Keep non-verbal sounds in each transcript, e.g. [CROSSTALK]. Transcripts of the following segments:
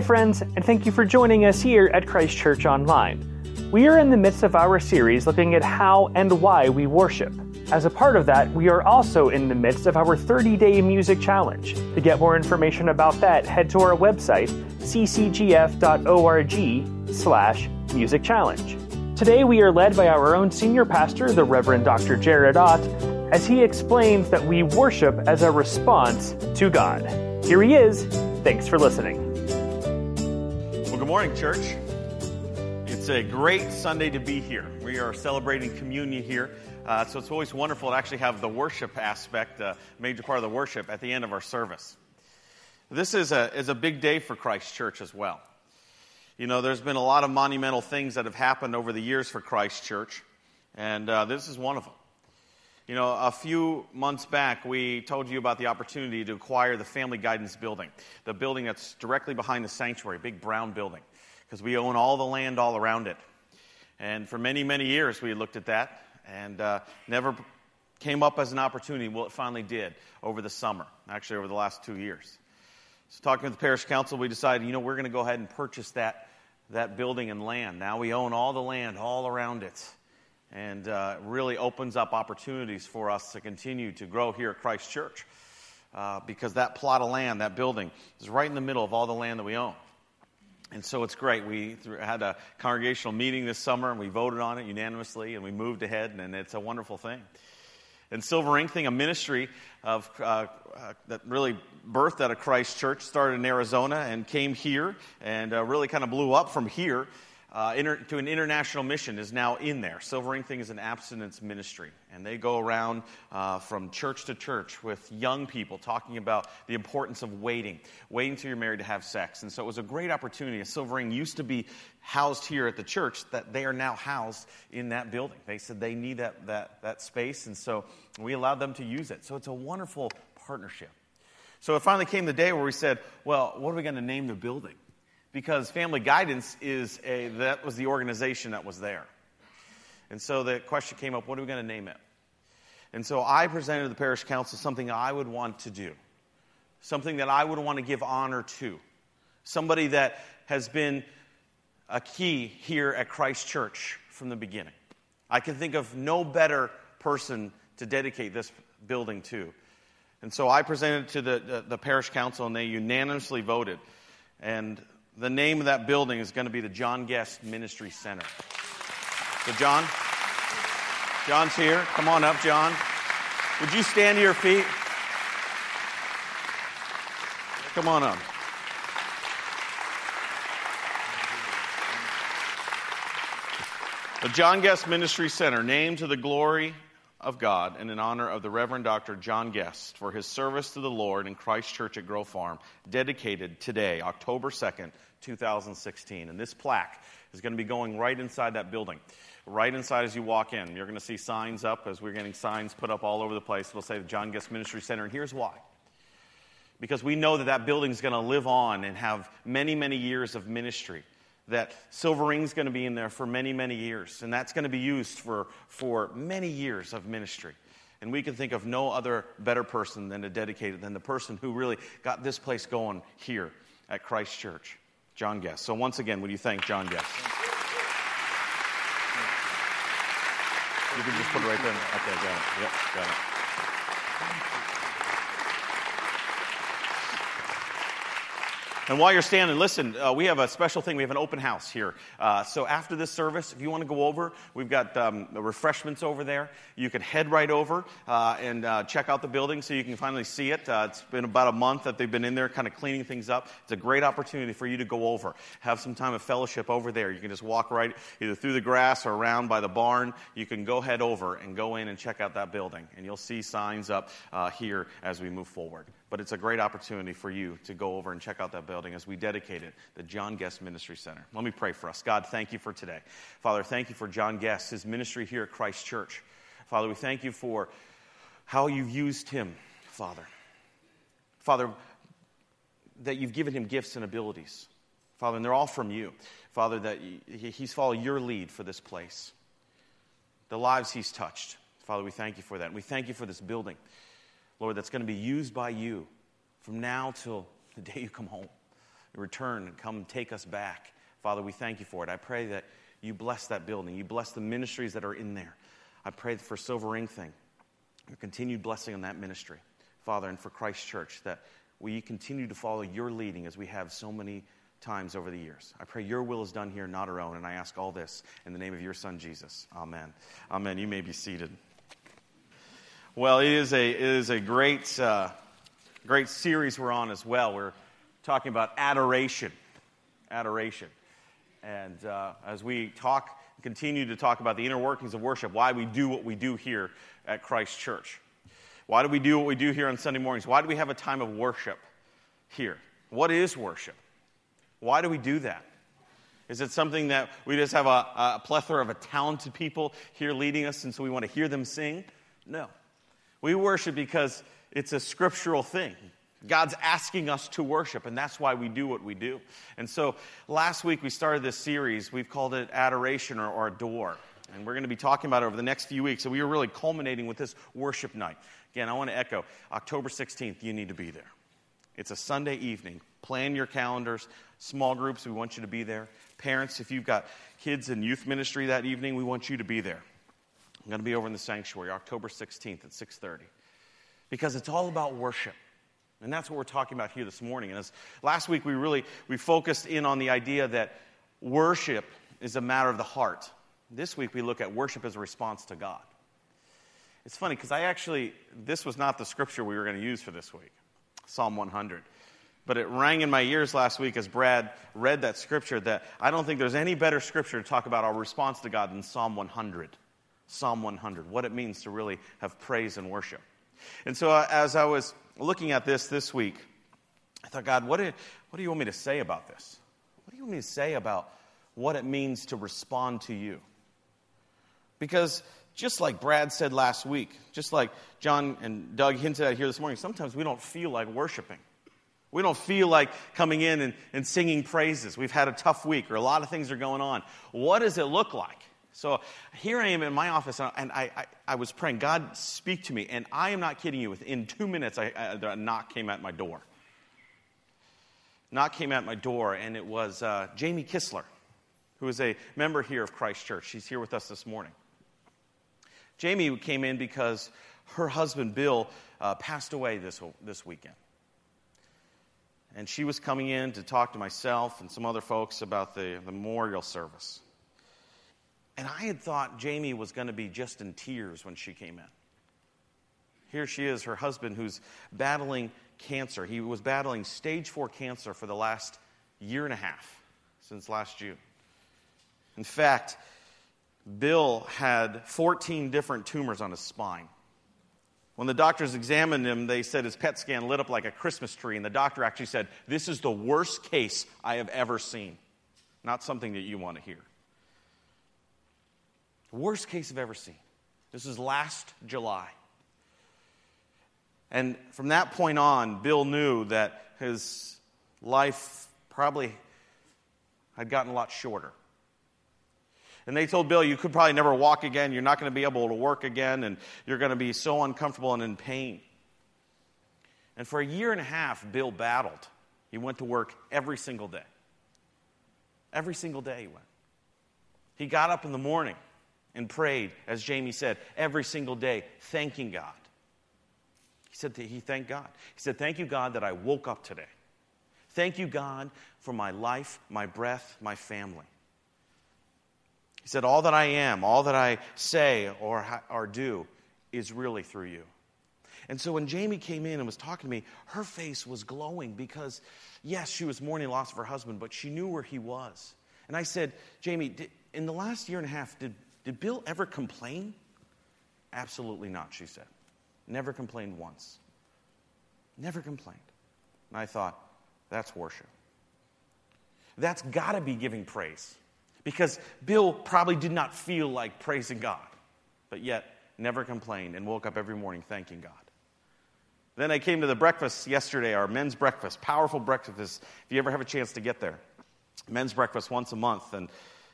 Hi, friends, and thank you for joining us here at Christ Church Online. We are in the midst of our series looking at how and why we worship. As a part of that, we are also in the midst of our 30 day music challenge. To get more information about that, head to our website, ccgf.org slash music challenge. Today, we are led by our own senior pastor, the Reverend Dr. Jared Ott, as he explains that we worship as a response to God. Here he is. Thanks for listening. Morning, church. It's a great Sunday to be here. We are celebrating communion here. Uh, so it's always wonderful to actually have the worship aspect, a major part of the worship, at the end of our service. This is a, is a big day for Christ Church as well. You know, there's been a lot of monumental things that have happened over the years for Christ Church, and uh, this is one of them. You know, a few months back, we told you about the opportunity to acquire the Family Guidance Building, the building that's directly behind the sanctuary, big brown building, because we own all the land all around it. And for many, many years, we looked at that and uh, never came up as an opportunity. Well, it finally did over the summer, actually, over the last two years. So, talking with the parish council, we decided, you know, we're going to go ahead and purchase that, that building and land. Now we own all the land all around it and uh, really opens up opportunities for us to continue to grow here at Christ Church. Uh, because that plot of land, that building, is right in the middle of all the land that we own. And so it's great. We had a congregational meeting this summer and we voted on it unanimously and we moved ahead, and it's a wonderful thing. And Silver Ring Thing, a ministry of, uh, uh, that really birthed out of Christ Church, started in Arizona and came here and uh, really kind of blew up from here uh, inter- to an international mission is now in there. Silver Ring Thing is an abstinence ministry, and they go around uh, from church to church with young people talking about the importance of waiting, waiting till you're married to have sex. And so it was a great opportunity. Silver Ring used to be housed here at the church, that they are now housed in that building. They said they need that, that, that space, and so we allowed them to use it. So it's a wonderful partnership. So it finally came the day where we said, well, what are we going to name the building? Because Family Guidance is a, that was the organization that was there. And so the question came up what are we going to name it? And so I presented to the parish council something I would want to do, something that I would want to give honor to, somebody that has been a key here at Christ Church from the beginning. I can think of no better person to dedicate this building to. And so I presented it to the, the, the parish council, and they unanimously voted. And the name of that building is going to be the John Guest Ministry Center. So, John, John's here. Come on up, John. Would you stand to your feet? Come on up. The John Guest Ministry Center, named to the glory of God and in honor of the Reverend Dr. John Guest for his service to the Lord in Christ Church at Grove Farm, dedicated today, October 2nd, 2016. And this plaque is going to be going right inside that building. Right inside as you walk in. You're going to see signs up as we're getting signs put up all over the place. It'll say the John Guest Ministry Center. And here's why. Because we know that that building is going to live on and have many, many years of ministry that silver ring's going to be in there for many, many years. And that's going to be used for, for many years of ministry. And we can think of no other better person than a dedicated, than the person who really got this place going here at Christ Church, John Guest. So once again, would you thank John Guest? You can just put it right there. Okay, got it. Yep, got it. And while you're standing, listen, uh, we have a special thing. We have an open house here. Uh, so after this service, if you want to go over, we've got um, refreshments over there. You can head right over uh, and uh, check out the building so you can finally see it. Uh, it's been about a month that they've been in there kind of cleaning things up. It's a great opportunity for you to go over, have some time of fellowship over there. You can just walk right either through the grass or around by the barn. You can go head over and go in and check out that building. And you'll see signs up uh, here as we move forward but it's a great opportunity for you to go over and check out that building as we dedicate it, the John Guest Ministry Center. Let me pray for us. God, thank you for today. Father, thank you for John Guest, his ministry here at Christ Church. Father, we thank you for how you've used him, Father. Father, that you've given him gifts and abilities. Father, and they're all from you. Father, that he's followed your lead for this place. The lives he's touched. Father, we thank you for that. We thank you for this building. Lord, that's going to be used by you from now till the day you come home. return and come take us back. Father, we thank you for it. I pray that you bless that building. You bless the ministries that are in there. I pray for Silver Ring thing, your continued blessing on that ministry, Father, and for Christ Church, that we continue to follow your leading as we have so many times over the years. I pray your will is done here, not our own, and I ask all this in the name of your Son, Jesus. Amen. Amen. You may be seated. Well, it is a, it is a great, uh, great series we're on as well. We're talking about adoration. Adoration. And uh, as we talk, continue to talk about the inner workings of worship, why we do what we do here at Christ Church. Why do we do what we do here on Sunday mornings? Why do we have a time of worship here? What is worship? Why do we do that? Is it something that we just have a, a plethora of talented people here leading us and so we want to hear them sing? No. We worship because it's a scriptural thing. God's asking us to worship, and that's why we do what we do. And so last week we started this series. We've called it Adoration or, or Adore. And we're going to be talking about it over the next few weeks. So we are really culminating with this worship night. Again, I want to echo October 16th, you need to be there. It's a Sunday evening. Plan your calendars. Small groups, we want you to be there. Parents, if you've got kids in youth ministry that evening, we want you to be there. I'm going to be over in the sanctuary October 16th at 6:30. Because it's all about worship. And that's what we're talking about here this morning. And as last week we really we focused in on the idea that worship is a matter of the heart. This week we look at worship as a response to God. It's funny because I actually this was not the scripture we were going to use for this week. Psalm 100. But it rang in my ears last week as Brad read that scripture that I don't think there's any better scripture to talk about our response to God than Psalm 100. Psalm 100, what it means to really have praise and worship. And so uh, as I was looking at this this week, I thought, God, what do, what do you want me to say about this? What do you want me to say about what it means to respond to you? Because just like Brad said last week, just like John and Doug hinted at here this morning, sometimes we don't feel like worshiping. We don't feel like coming in and, and singing praises. We've had a tough week or a lot of things are going on. What does it look like? So here I am in my office, and I, I, I, was praying, God, speak to me. And I am not kidding you. Within two minutes, I, a knock came at my door. Knock came at my door, and it was uh, Jamie Kistler, who is a member here of Christ Church. She's here with us this morning. Jamie came in because her husband, Bill, uh, passed away this, this weekend. And she was coming in to talk to myself and some other folks about the, the memorial service. And I had thought Jamie was going to be just in tears when she came in. Here she is, her husband, who's battling cancer. He was battling stage four cancer for the last year and a half, since last June. In fact, Bill had 14 different tumors on his spine. When the doctors examined him, they said his PET scan lit up like a Christmas tree, and the doctor actually said, This is the worst case I have ever seen. Not something that you want to hear. Worst case I've ever seen. This is last July. And from that point on, Bill knew that his life probably had gotten a lot shorter. And they told Bill, You could probably never walk again. You're not going to be able to work again, and you're going to be so uncomfortable and in pain. And for a year and a half, Bill battled. He went to work every single day. Every single day he went. He got up in the morning and prayed, as Jamie said, every single day, thanking God. He said he thanked God. He said, Thank you, God, that I woke up today. Thank you, God, for my life, my breath, my family. He said, All that I am, all that I say or, or do is really through you. And so when Jamie came in and was talking to me, her face was glowing because, yes, she was mourning the loss of her husband, but she knew where he was. And I said, Jamie, did, in the last year and a half, did, did Bill ever complain? Absolutely not, she said. Never complained once. Never complained. And I thought, that's worship. That's got to be giving praise. Because Bill probably did not feel like praising God, but yet never complained and woke up every morning thanking God. Then I came to the breakfast yesterday, our men's breakfast, powerful breakfast. If you ever have a chance to get there, men's breakfast once a month. And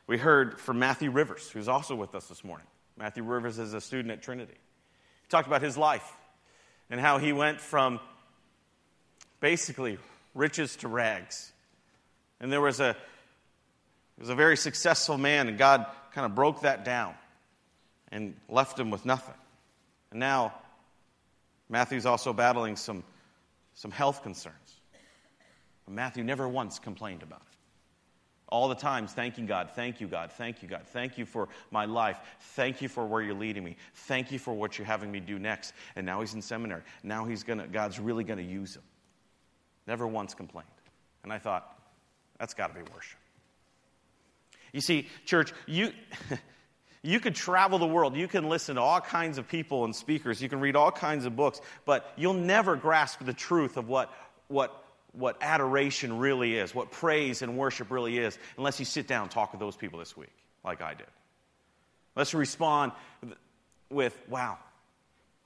we heard from Matthew Rivers, who's also with us this morning. Matthew Rivers is a student at Trinity. He talked about his life and how he went from basically riches to rags And there was a, was a very successful man, and God kind of broke that down and left him with nothing. And now Matthew's also battling some, some health concerns. But Matthew never once complained about it. All the times thanking God, thank you, God, thank you, God, thank you for my life, thank you for where you're leading me, thank you for what you're having me do next. And now he's in seminary. Now he's gonna, God's really to use him. Never once complained. And I thought, that's got to be worship. You see, church, you. [LAUGHS] You could travel the world. You can listen to all kinds of people and speakers. You can read all kinds of books, but you'll never grasp the truth of what, what, what adoration really is, what praise and worship really is, unless you sit down and talk with those people this week, like I did. Let's respond with, wow,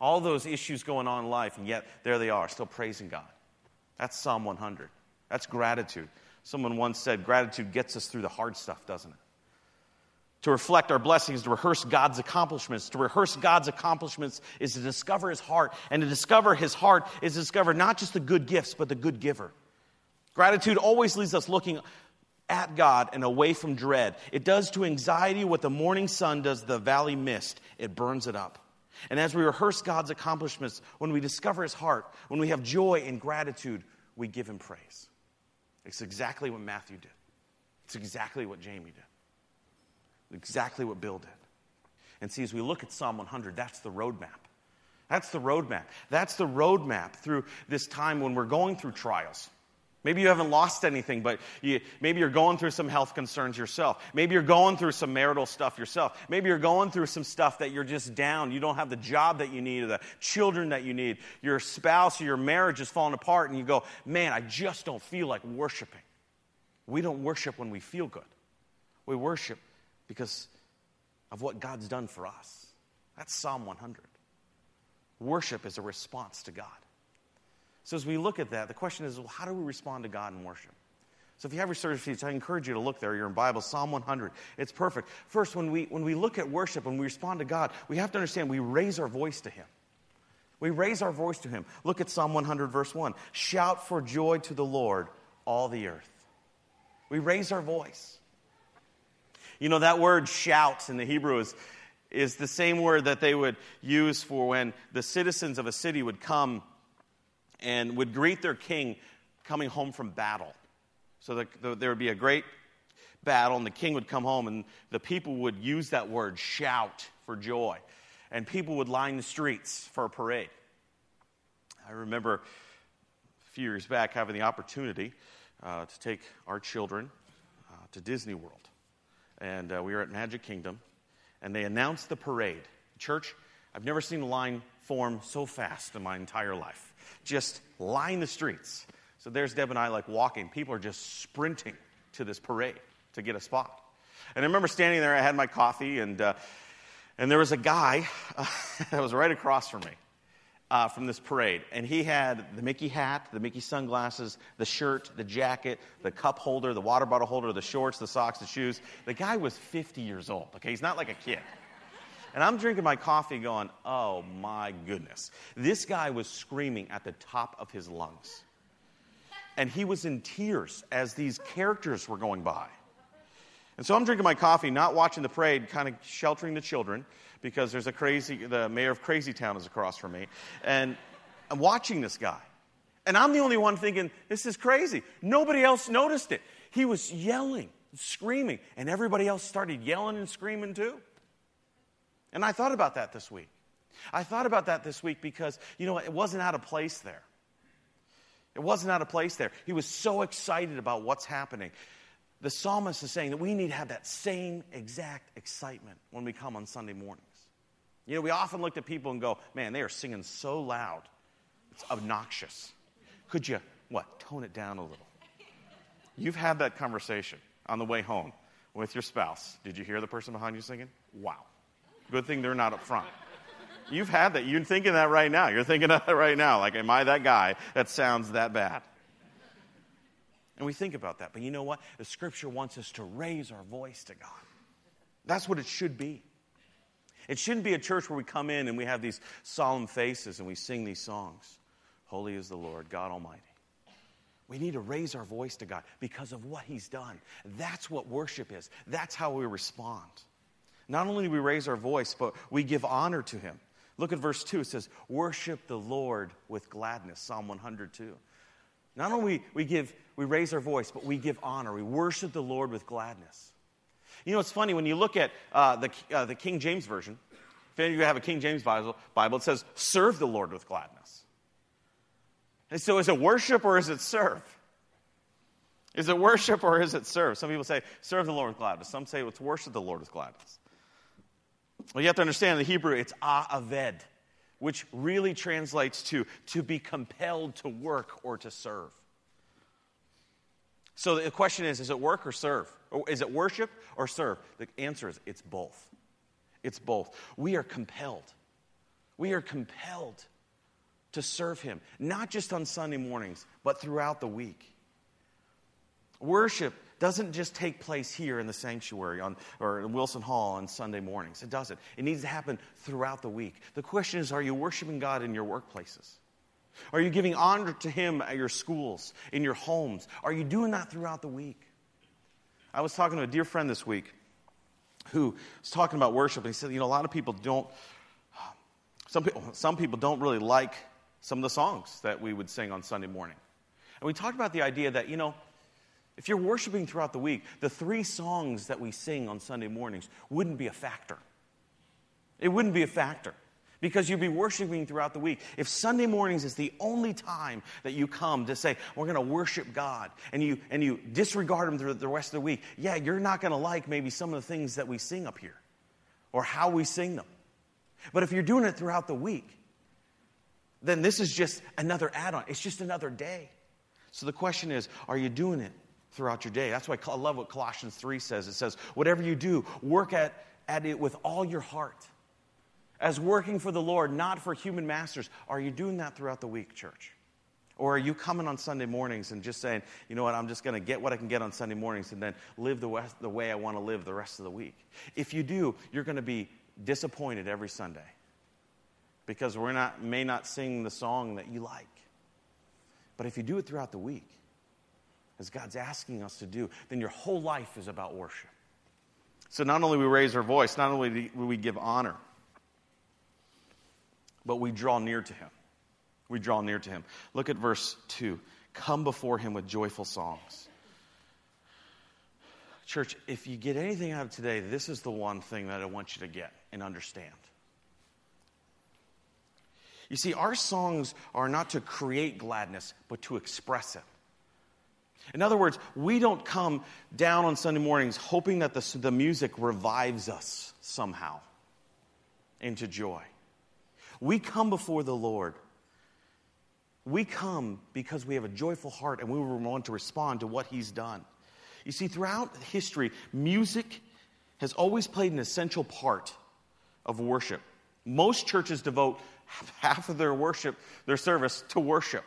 all those issues going on in life, and yet there they are, still praising God. That's Psalm 100. That's gratitude. Someone once said, gratitude gets us through the hard stuff, doesn't it? To reflect our blessings, to rehearse God's accomplishments. To rehearse God's accomplishments is to discover His heart. And to discover His heart is to discover not just the good gifts, but the good giver. Gratitude always leaves us looking at God and away from dread. It does to anxiety what the morning sun does the valley mist, it burns it up. And as we rehearse God's accomplishments, when we discover His heart, when we have joy and gratitude, we give Him praise. It's exactly what Matthew did, it's exactly what Jamie did. Exactly what Bill did. And see, as we look at Psalm 100, that's the roadmap. That's the roadmap. That's the roadmap through this time when we're going through trials. Maybe you haven't lost anything, but you, maybe you're going through some health concerns yourself. Maybe you're going through some marital stuff yourself. Maybe you're going through some stuff that you're just down. You don't have the job that you need or the children that you need. Your spouse or your marriage is falling apart, and you go, Man, I just don't feel like worshiping. We don't worship when we feel good, we worship because of what God's done for us. That's Psalm 100. Worship is a response to God. So, as we look at that, the question is well, how do we respond to God in worship? So, if you have your service sheets, I encourage you to look there. You're in Bible, Psalm 100. It's perfect. First, when we, when we look at worship, when we respond to God, we have to understand we raise our voice to Him. We raise our voice to Him. Look at Psalm 100, verse 1. Shout for joy to the Lord, all the earth. We raise our voice. You know, that word shout in the Hebrew is, is the same word that they would use for when the citizens of a city would come and would greet their king coming home from battle. So the, the, there would be a great battle, and the king would come home, and the people would use that word, shout, for joy. And people would line the streets for a parade. I remember a few years back having the opportunity uh, to take our children uh, to Disney World and uh, we were at Magic Kingdom, and they announced the parade. Church, I've never seen a line form so fast in my entire life. Just line the streets. So there's Deb and I like walking. People are just sprinting to this parade to get a spot. And I remember standing there, I had my coffee, and, uh, and there was a guy uh, [LAUGHS] that was right across from me uh, from this parade. And he had the Mickey hat, the Mickey sunglasses, the shirt, the jacket, the cup holder, the water bottle holder, the shorts, the socks, the shoes. The guy was 50 years old, okay? He's not like a kid. And I'm drinking my coffee going, oh my goodness. This guy was screaming at the top of his lungs. And he was in tears as these characters were going by. And so I'm drinking my coffee, not watching the parade, kind of sheltering the children because there's a crazy, the mayor of Crazy Town is across from me. And I'm watching this guy. And I'm the only one thinking, this is crazy. Nobody else noticed it. He was yelling, screaming, and everybody else started yelling and screaming too. And I thought about that this week. I thought about that this week because, you know, it wasn't out of place there. It wasn't out of place there. He was so excited about what's happening the psalmist is saying that we need to have that same exact excitement when we come on Sunday mornings. You know, we often look at people and go, man, they are singing so loud, it's obnoxious. Could you, what, tone it down a little? You've had that conversation on the way home with your spouse. Did you hear the person behind you singing? Wow. Good thing they're not up front. You've had that. You're thinking that right now. You're thinking [LAUGHS] that right now. Like, am I that guy that sounds that bad? And we think about that. But you know what? The scripture wants us to raise our voice to God. That's what it should be. It shouldn't be a church where we come in and we have these solemn faces and we sing these songs. Holy is the Lord, God Almighty. We need to raise our voice to God because of what He's done. That's what worship is. That's how we respond. Not only do we raise our voice, but we give honor to Him. Look at verse 2. It says, Worship the Lord with gladness, Psalm 102. Not only we give, we raise our voice, but we give honor. We worship the Lord with gladness. You know, it's funny when you look at uh, the, uh, the King James Version, if any of you have a King James Bible, Bible, it says, Serve the Lord with gladness. And so is it worship or is it serve? Is it worship or is it serve? Some people say, serve the Lord with gladness. Some say it's worship the Lord with gladness. Well, you have to understand the Hebrew, it's a'aved, which really translates to to be compelled to work or to serve. So the question is, is it work or serve? Or is it worship or serve? The answer is it's both. It's both. We are compelled. We are compelled to serve Him, not just on Sunday mornings, but throughout the week. Worship doesn't just take place here in the sanctuary on, or in Wilson Hall on Sunday mornings. It doesn't. It needs to happen throughout the week. The question is are you worshiping God in your workplaces? Are you giving honor to Him at your schools, in your homes? Are you doing that throughout the week? I was talking to a dear friend this week who was talking about worship, and he said, You know, a lot of people don't, some people, some people don't really like some of the songs that we would sing on Sunday morning. And we talked about the idea that, you know, if you're worshiping throughout the week, the three songs that we sing on Sunday mornings wouldn't be a factor. It wouldn't be a factor because you'd be worshiping throughout the week. If Sunday mornings is the only time that you come to say, we're going to worship God, and you, and you disregard them through the rest of the week, yeah, you're not going to like maybe some of the things that we sing up here or how we sing them. But if you're doing it throughout the week, then this is just another add on. It's just another day. So the question is, are you doing it throughout your day. That's why I love what Colossians 3 says. It says, whatever you do, work at, at it with all your heart. As working for the Lord, not for human masters. Are you doing that throughout the week, church? Or are you coming on Sunday mornings and just saying, you know what, I'm just going to get what I can get on Sunday mornings and then live the, west, the way I want to live the rest of the week? If you do, you're going to be disappointed every Sunday because we are not, may not sing the song that you like. But if you do it throughout the week, as God's asking us to do, then your whole life is about worship. So not only we raise our voice, not only do we give honor, but we draw near to Him. We draw near to Him. Look at verse 2. Come before Him with joyful songs. Church, if you get anything out of today, this is the one thing that I want you to get and understand. You see, our songs are not to create gladness, but to express it. In other words, we don't come down on Sunday mornings hoping that the, the music revives us somehow into joy. We come before the Lord. We come because we have a joyful heart and we want to respond to what He's done. You see, throughout history, music has always played an essential part of worship. Most churches devote [LAUGHS] half of their worship, their service, to worship.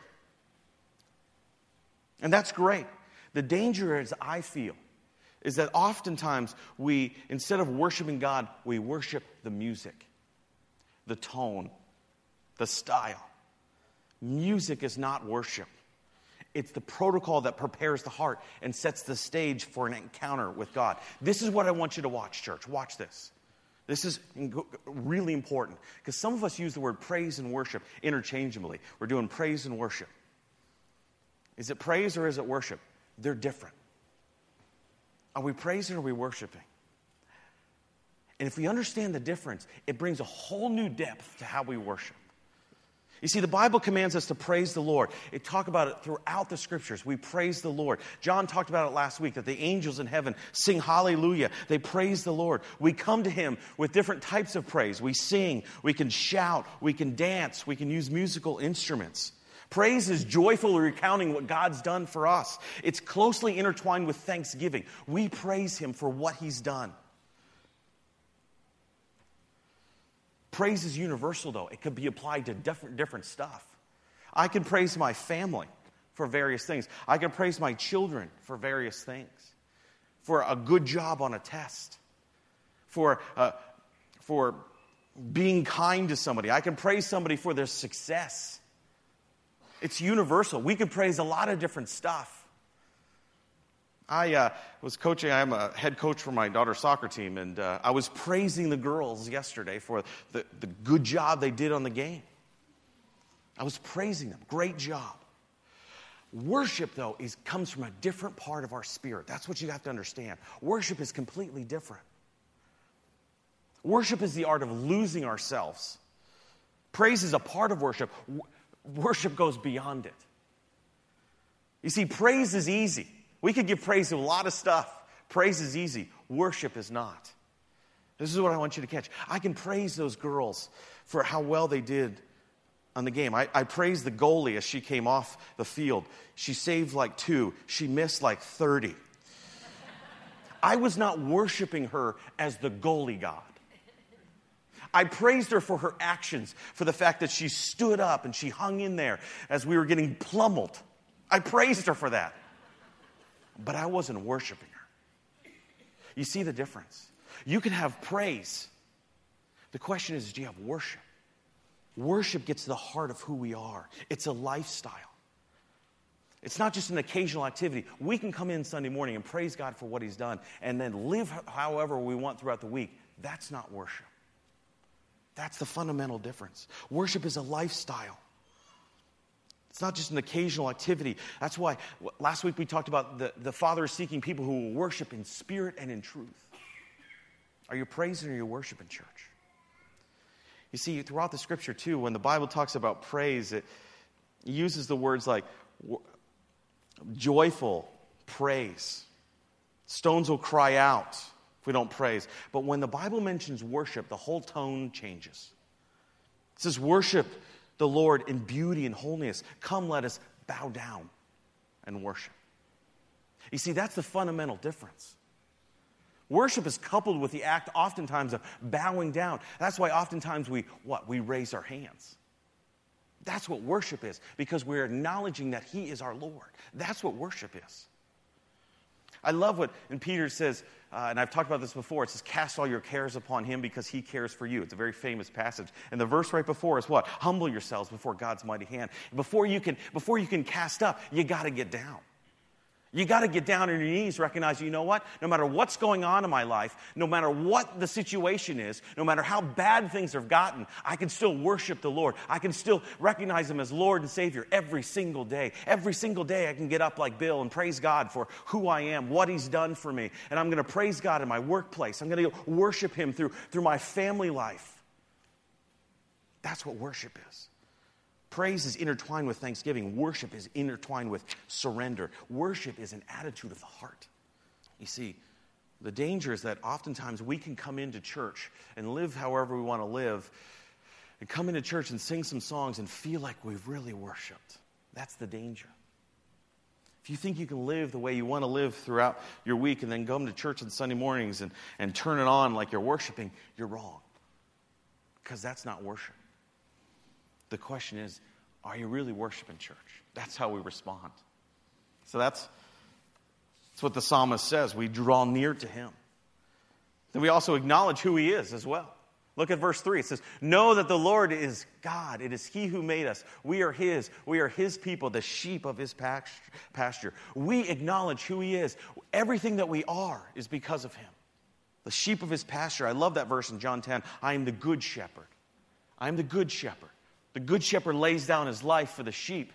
And that's great. The danger, as I feel, is that oftentimes we, instead of worshiping God, we worship the music, the tone, the style. Music is not worship. It's the protocol that prepares the heart and sets the stage for an encounter with God. This is what I want you to watch, church. Watch this. This is really important because some of us use the word praise and worship interchangeably. We're doing praise and worship. Is it praise or is it worship? They're different. Are we praising or are we worshiping? And if we understand the difference, it brings a whole new depth to how we worship. You see, the Bible commands us to praise the Lord. It talk about it throughout the scriptures. We praise the Lord. John talked about it last week that the angels in heaven sing hallelujah. They praise the Lord. We come to him with different types of praise. We sing, we can shout, we can dance, we can use musical instruments. Praise is joyfully recounting what God's done for us. It's closely intertwined with thanksgiving. We praise Him for what He's done. Praise is universal, though. It could be applied to different, different stuff. I can praise my family for various things. I can praise my children for various things. For a good job on a test. For, uh, for being kind to somebody. I can praise somebody for their success. It's universal. We can praise a lot of different stuff. I uh, was coaching, I'm a head coach for my daughter's soccer team, and uh, I was praising the girls yesterday for the, the good job they did on the game. I was praising them. Great job. Worship, though, is, comes from a different part of our spirit. That's what you have to understand. Worship is completely different. Worship is the art of losing ourselves. Praise is a part of worship. Worship goes beyond it. You see, praise is easy. We could give praise to a lot of stuff. Praise is easy, worship is not. This is what I want you to catch. I can praise those girls for how well they did on the game. I, I praise the goalie as she came off the field. She saved like two, she missed like 30. I was not worshiping her as the goalie God. I praised her for her actions, for the fact that she stood up and she hung in there as we were getting pummeled. I praised her for that but I wasn't worshiping her. You see the difference? You can have praise. The question is do you have worship? Worship gets to the heart of who we are, it's a lifestyle. It's not just an occasional activity. We can come in Sunday morning and praise God for what He's done and then live however we want throughout the week. That's not worship. That's the fundamental difference. Worship is a lifestyle. It's not just an occasional activity. That's why last week we talked about the, the Father is seeking people who will worship in spirit and in truth. Are you praising or are you worshiping church? You see, throughout the scripture, too, when the Bible talks about praise, it uses the words like joyful praise. Stones will cry out if we don't praise. But when the Bible mentions worship, the whole tone changes. It says, worship the Lord in beauty and holiness. Come, let us bow down and worship. You see, that's the fundamental difference. Worship is coupled with the act oftentimes of bowing down. That's why oftentimes we what? We raise our hands. That's what worship is because we're acknowledging that he is our Lord. That's what worship is. I love what and Peter says uh, and I've talked about this before. It says, Cast all your cares upon him because he cares for you. It's a very famous passage. And the verse right before is what? Humble yourselves before God's mighty hand. Before you can, before you can cast up, you got to get down. You got to get down on your knees, recognize, you know what? No matter what's going on in my life, no matter what the situation is, no matter how bad things have gotten, I can still worship the Lord. I can still recognize Him as Lord and Savior every single day. Every single day, I can get up like Bill and praise God for who I am, what He's done for me. And I'm going to praise God in my workplace. I'm going to worship Him through, through my family life. That's what worship is. Praise is intertwined with thanksgiving. Worship is intertwined with surrender. Worship is an attitude of the heart. You see, the danger is that oftentimes we can come into church and live however we want to live, and come into church and sing some songs and feel like we've really worshiped. That's the danger. If you think you can live the way you want to live throughout your week and then come to church on Sunday mornings and, and turn it on like you're worshiping, you're wrong. Because that's not worship. The question is, are you really worshiping church? That's how we respond. So that's, that's what the psalmist says. We draw near to him. Then we also acknowledge who he is as well. Look at verse 3. It says, Know that the Lord is God. It is He who made us. We are His. We are His people, the sheep of His pasture. We acknowledge who He is. Everything that we are is because of Him. The sheep of His pasture. I love that verse in John 10. I am the good shepherd. I am the good shepherd. The good shepherd lays down his life for the sheep.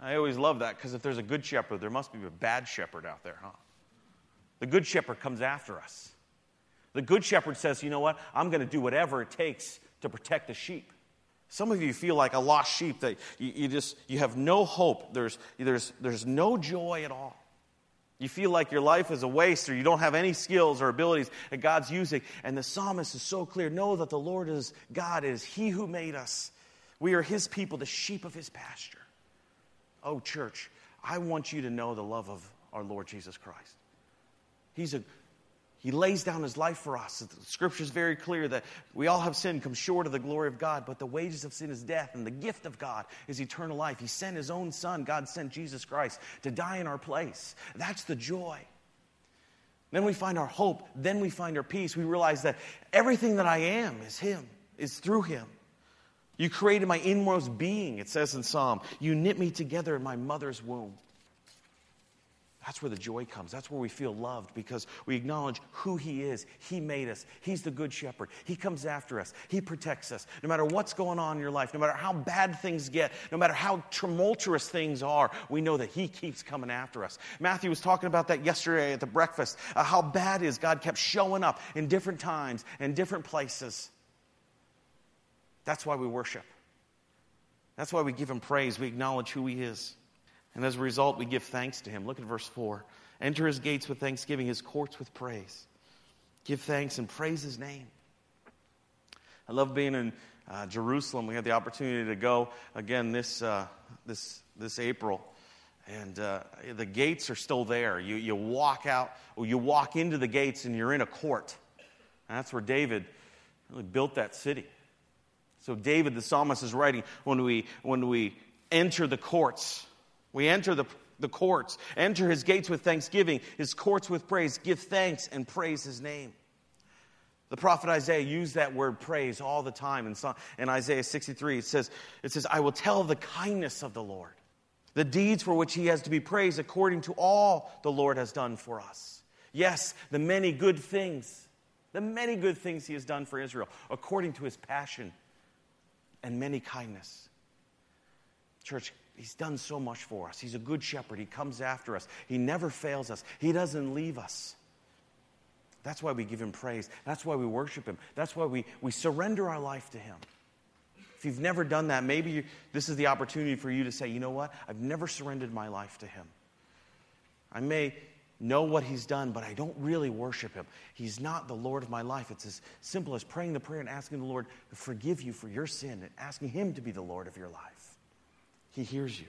I always love that because if there's a good shepherd, there must be a bad shepherd out there, huh? The good shepherd comes after us. The good shepherd says, you know what? I'm going to do whatever it takes to protect the sheep. Some of you feel like a lost sheep that you, you, just you have no hope. There's, there's, there's no joy at all. You feel like your life is a waste or you don't have any skills or abilities that God's using. And the psalmist is so clear. Know that the Lord is God, it is He who made us. We are his people, the sheep of his pasture. Oh, church, I want you to know the love of our Lord Jesus Christ. He's a he lays down his life for us. The scripture is very clear that we all have sinned, come short of the glory of God, but the wages of sin is death, and the gift of God is eternal life. He sent his own son, God sent Jesus Christ, to die in our place. That's the joy. Then we find our hope, then we find our peace. We realize that everything that I am is him, is through him. You created my inmost being, it says in Psalm. You knit me together in my mother's womb. That's where the joy comes. That's where we feel loved because we acknowledge who He is. He made us. He's the good shepherd. He comes after us. He protects us. No matter what's going on in your life, no matter how bad things get, no matter how tumultuous things are, we know that He keeps coming after us. Matthew was talking about that yesterday at the breakfast. Uh, how bad is God kept showing up in different times and different places. That's why we worship. That's why we give Him praise. We acknowledge who He is. And as a result, we give thanks to him. Look at verse 4. Enter his gates with thanksgiving, his courts with praise. Give thanks and praise his name. I love being in uh, Jerusalem. We had the opportunity to go again this, uh, this, this April. And uh, the gates are still there. You, you walk out, or you walk into the gates, and you're in a court. And that's where David really built that city. So, David, the psalmist, is writing when we, when we enter the courts, we enter the, the courts, enter his gates with thanksgiving, his courts with praise, give thanks and praise his name. The prophet Isaiah used that word praise all the time. In, in Isaiah 63, it says, it says, I will tell the kindness of the Lord, the deeds for which he has to be praised according to all the Lord has done for us. Yes, the many good things, the many good things he has done for Israel, according to his passion and many kindness. Church, He's done so much for us. He's a good shepherd. He comes after us. He never fails us. He doesn't leave us. That's why we give him praise. That's why we worship him. That's why we, we surrender our life to him. If you've never done that, maybe you, this is the opportunity for you to say, you know what? I've never surrendered my life to him. I may know what he's done, but I don't really worship him. He's not the Lord of my life. It's as simple as praying the prayer and asking the Lord to forgive you for your sin and asking him to be the Lord of your life. He hears you.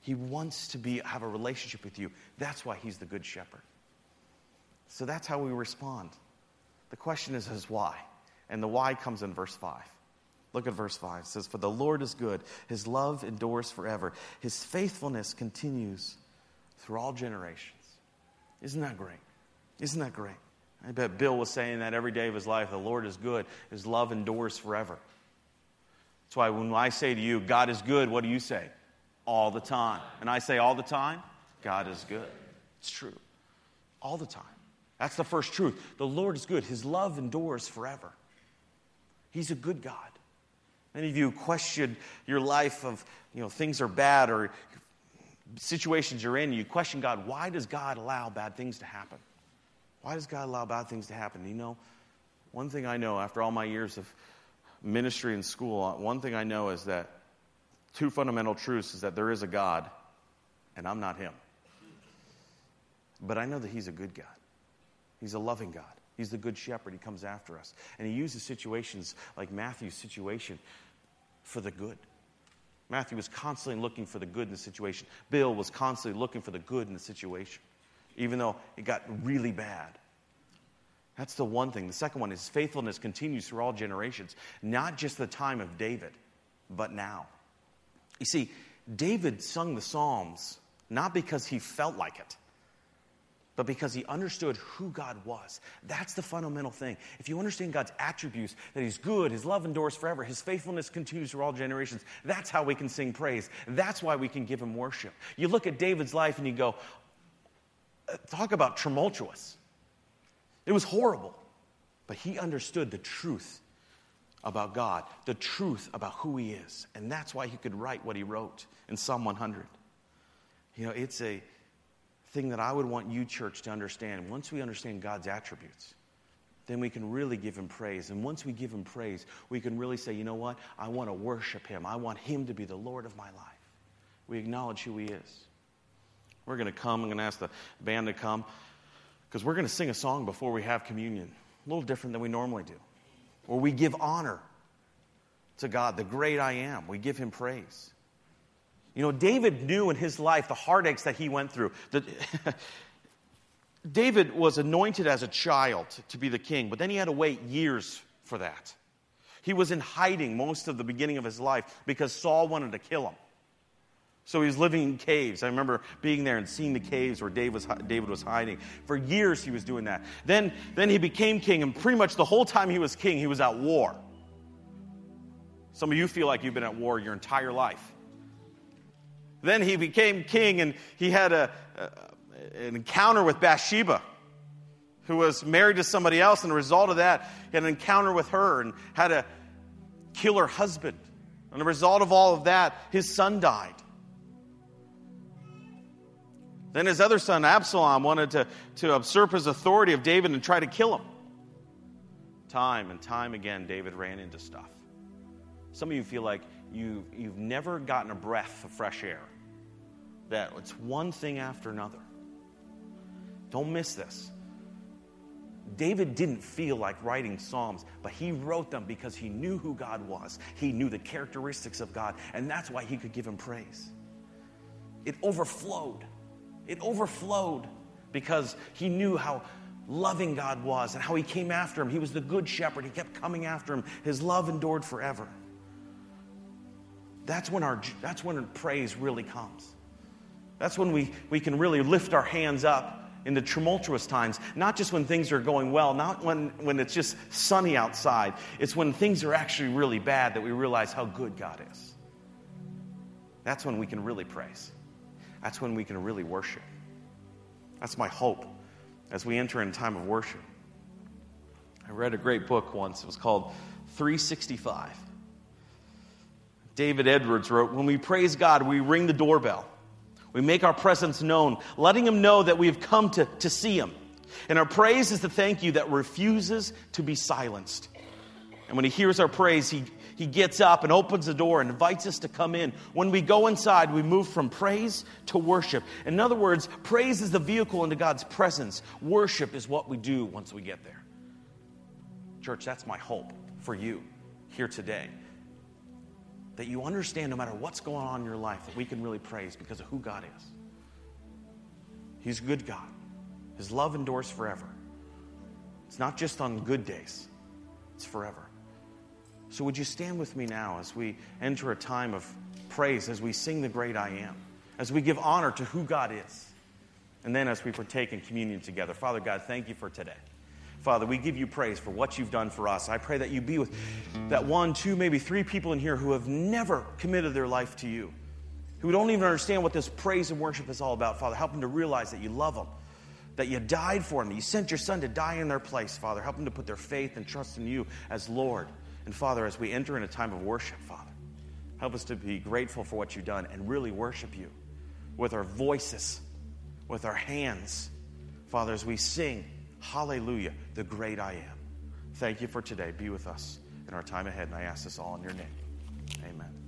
He wants to be, have a relationship with you. That's why he's the good shepherd. So that's how we respond. The question is, is why? And the why comes in verse 5. Look at verse 5. It says, For the Lord is good, his love endures forever, his faithfulness continues through all generations. Isn't that great? Isn't that great? I bet Bill was saying that every day of his life. The Lord is good, his love endures forever. That's why when I say to you, God is good, what do you say? All the time. And I say all the time, God is good. It's true. All the time. That's the first truth. The Lord is good. His love endures forever. He's a good God. Many of you question your life of, you know, things are bad or situations you're in. You question God. Why does God allow bad things to happen? Why does God allow bad things to happen? You know, one thing I know after all my years of ministry and school, uh, one thing I know is that two fundamental truths is that there is a God, and I'm not Him. But I know that He's a good God. He's a loving God. He's the good shepherd. He comes after us. And He uses situations like Matthew's situation for the good. Matthew was constantly looking for the good in the situation. Bill was constantly looking for the good in the situation, even though it got really bad. That's the one thing. The second one is faithfulness continues through all generations, not just the time of David, but now. You see, David sung the Psalms not because he felt like it, but because he understood who God was. That's the fundamental thing. If you understand God's attributes, that He's good, His love endures forever, His faithfulness continues through all generations, that's how we can sing praise. That's why we can give Him worship. You look at David's life and you go, uh, talk about tumultuous. It was horrible. But he understood the truth about God, the truth about who he is. And that's why he could write what he wrote in Psalm 100. You know, it's a thing that I would want you, church, to understand. Once we understand God's attributes, then we can really give him praise. And once we give him praise, we can really say, you know what? I want to worship him. I want him to be the Lord of my life. We acknowledge who he is. We're going to come. I'm going to ask the band to come because we're going to sing a song before we have communion, a little different than we normally do, where we give honor to God, the great I am. We give him praise. You know, David knew in his life the heartaches that he went through. The, [LAUGHS] David was anointed as a child to be the king, but then he had to wait years for that. He was in hiding most of the beginning of his life because Saul wanted to kill him. So he was living in caves. I remember being there and seeing the caves where David was, David was hiding. For years he was doing that. Then, then he became king, and pretty much the whole time he was king, he was at war. Some of you feel like you've been at war your entire life. Then he became king and he had a, a, an encounter with Bathsheba, who was married to somebody else. And the result of that, he had an encounter with her and had to kill her husband. And the result of all of that, his son died. Then his other son, Absalom, wanted to, to usurp his authority of David and try to kill him. Time and time again, David ran into stuff. Some of you feel like you, you've never gotten a breath of fresh air, that it's one thing after another. Don't miss this. David didn't feel like writing Psalms, but he wrote them because he knew who God was. He knew the characteristics of God, and that's why he could give him praise. It overflowed. It overflowed because he knew how loving God was and how he came after him. He was the good shepherd. He kept coming after him. His love endured forever. That's when, our, that's when praise really comes. That's when we, we can really lift our hands up in the tumultuous times, not just when things are going well, not when, when it's just sunny outside. It's when things are actually really bad that we realize how good God is. That's when we can really praise. That's when we can really worship. That's my hope as we enter in time of worship. I read a great book once. It was called 365. David Edwards wrote When we praise God, we ring the doorbell. We make our presence known, letting him know that we have come to, to see him. And our praise is the thank you that refuses to be silenced. And when he hears our praise, he, he gets up and opens the door and invites us to come in. When we go inside, we move from praise to worship. In other words, praise is the vehicle into God's presence, worship is what we do once we get there. Church, that's my hope for you here today that you understand no matter what's going on in your life, that we can really praise because of who God is. He's a good God, His love endures forever. It's not just on good days, it's forever. So, would you stand with me now as we enter a time of praise, as we sing the great I am, as we give honor to who God is, and then as we partake in communion together? Father God, thank you for today. Father, we give you praise for what you've done for us. I pray that you be with that one, two, maybe three people in here who have never committed their life to you, who don't even understand what this praise and worship is all about. Father, help them to realize that you love them, that you died for them, that you sent your son to die in their place. Father, help them to put their faith and trust in you as Lord. And Father, as we enter in a time of worship, Father, help us to be grateful for what you've done and really worship you with our voices, with our hands. Father, as we sing, Hallelujah, the great I am. Thank you for today. Be with us in our time ahead, and I ask this all in your name. Amen.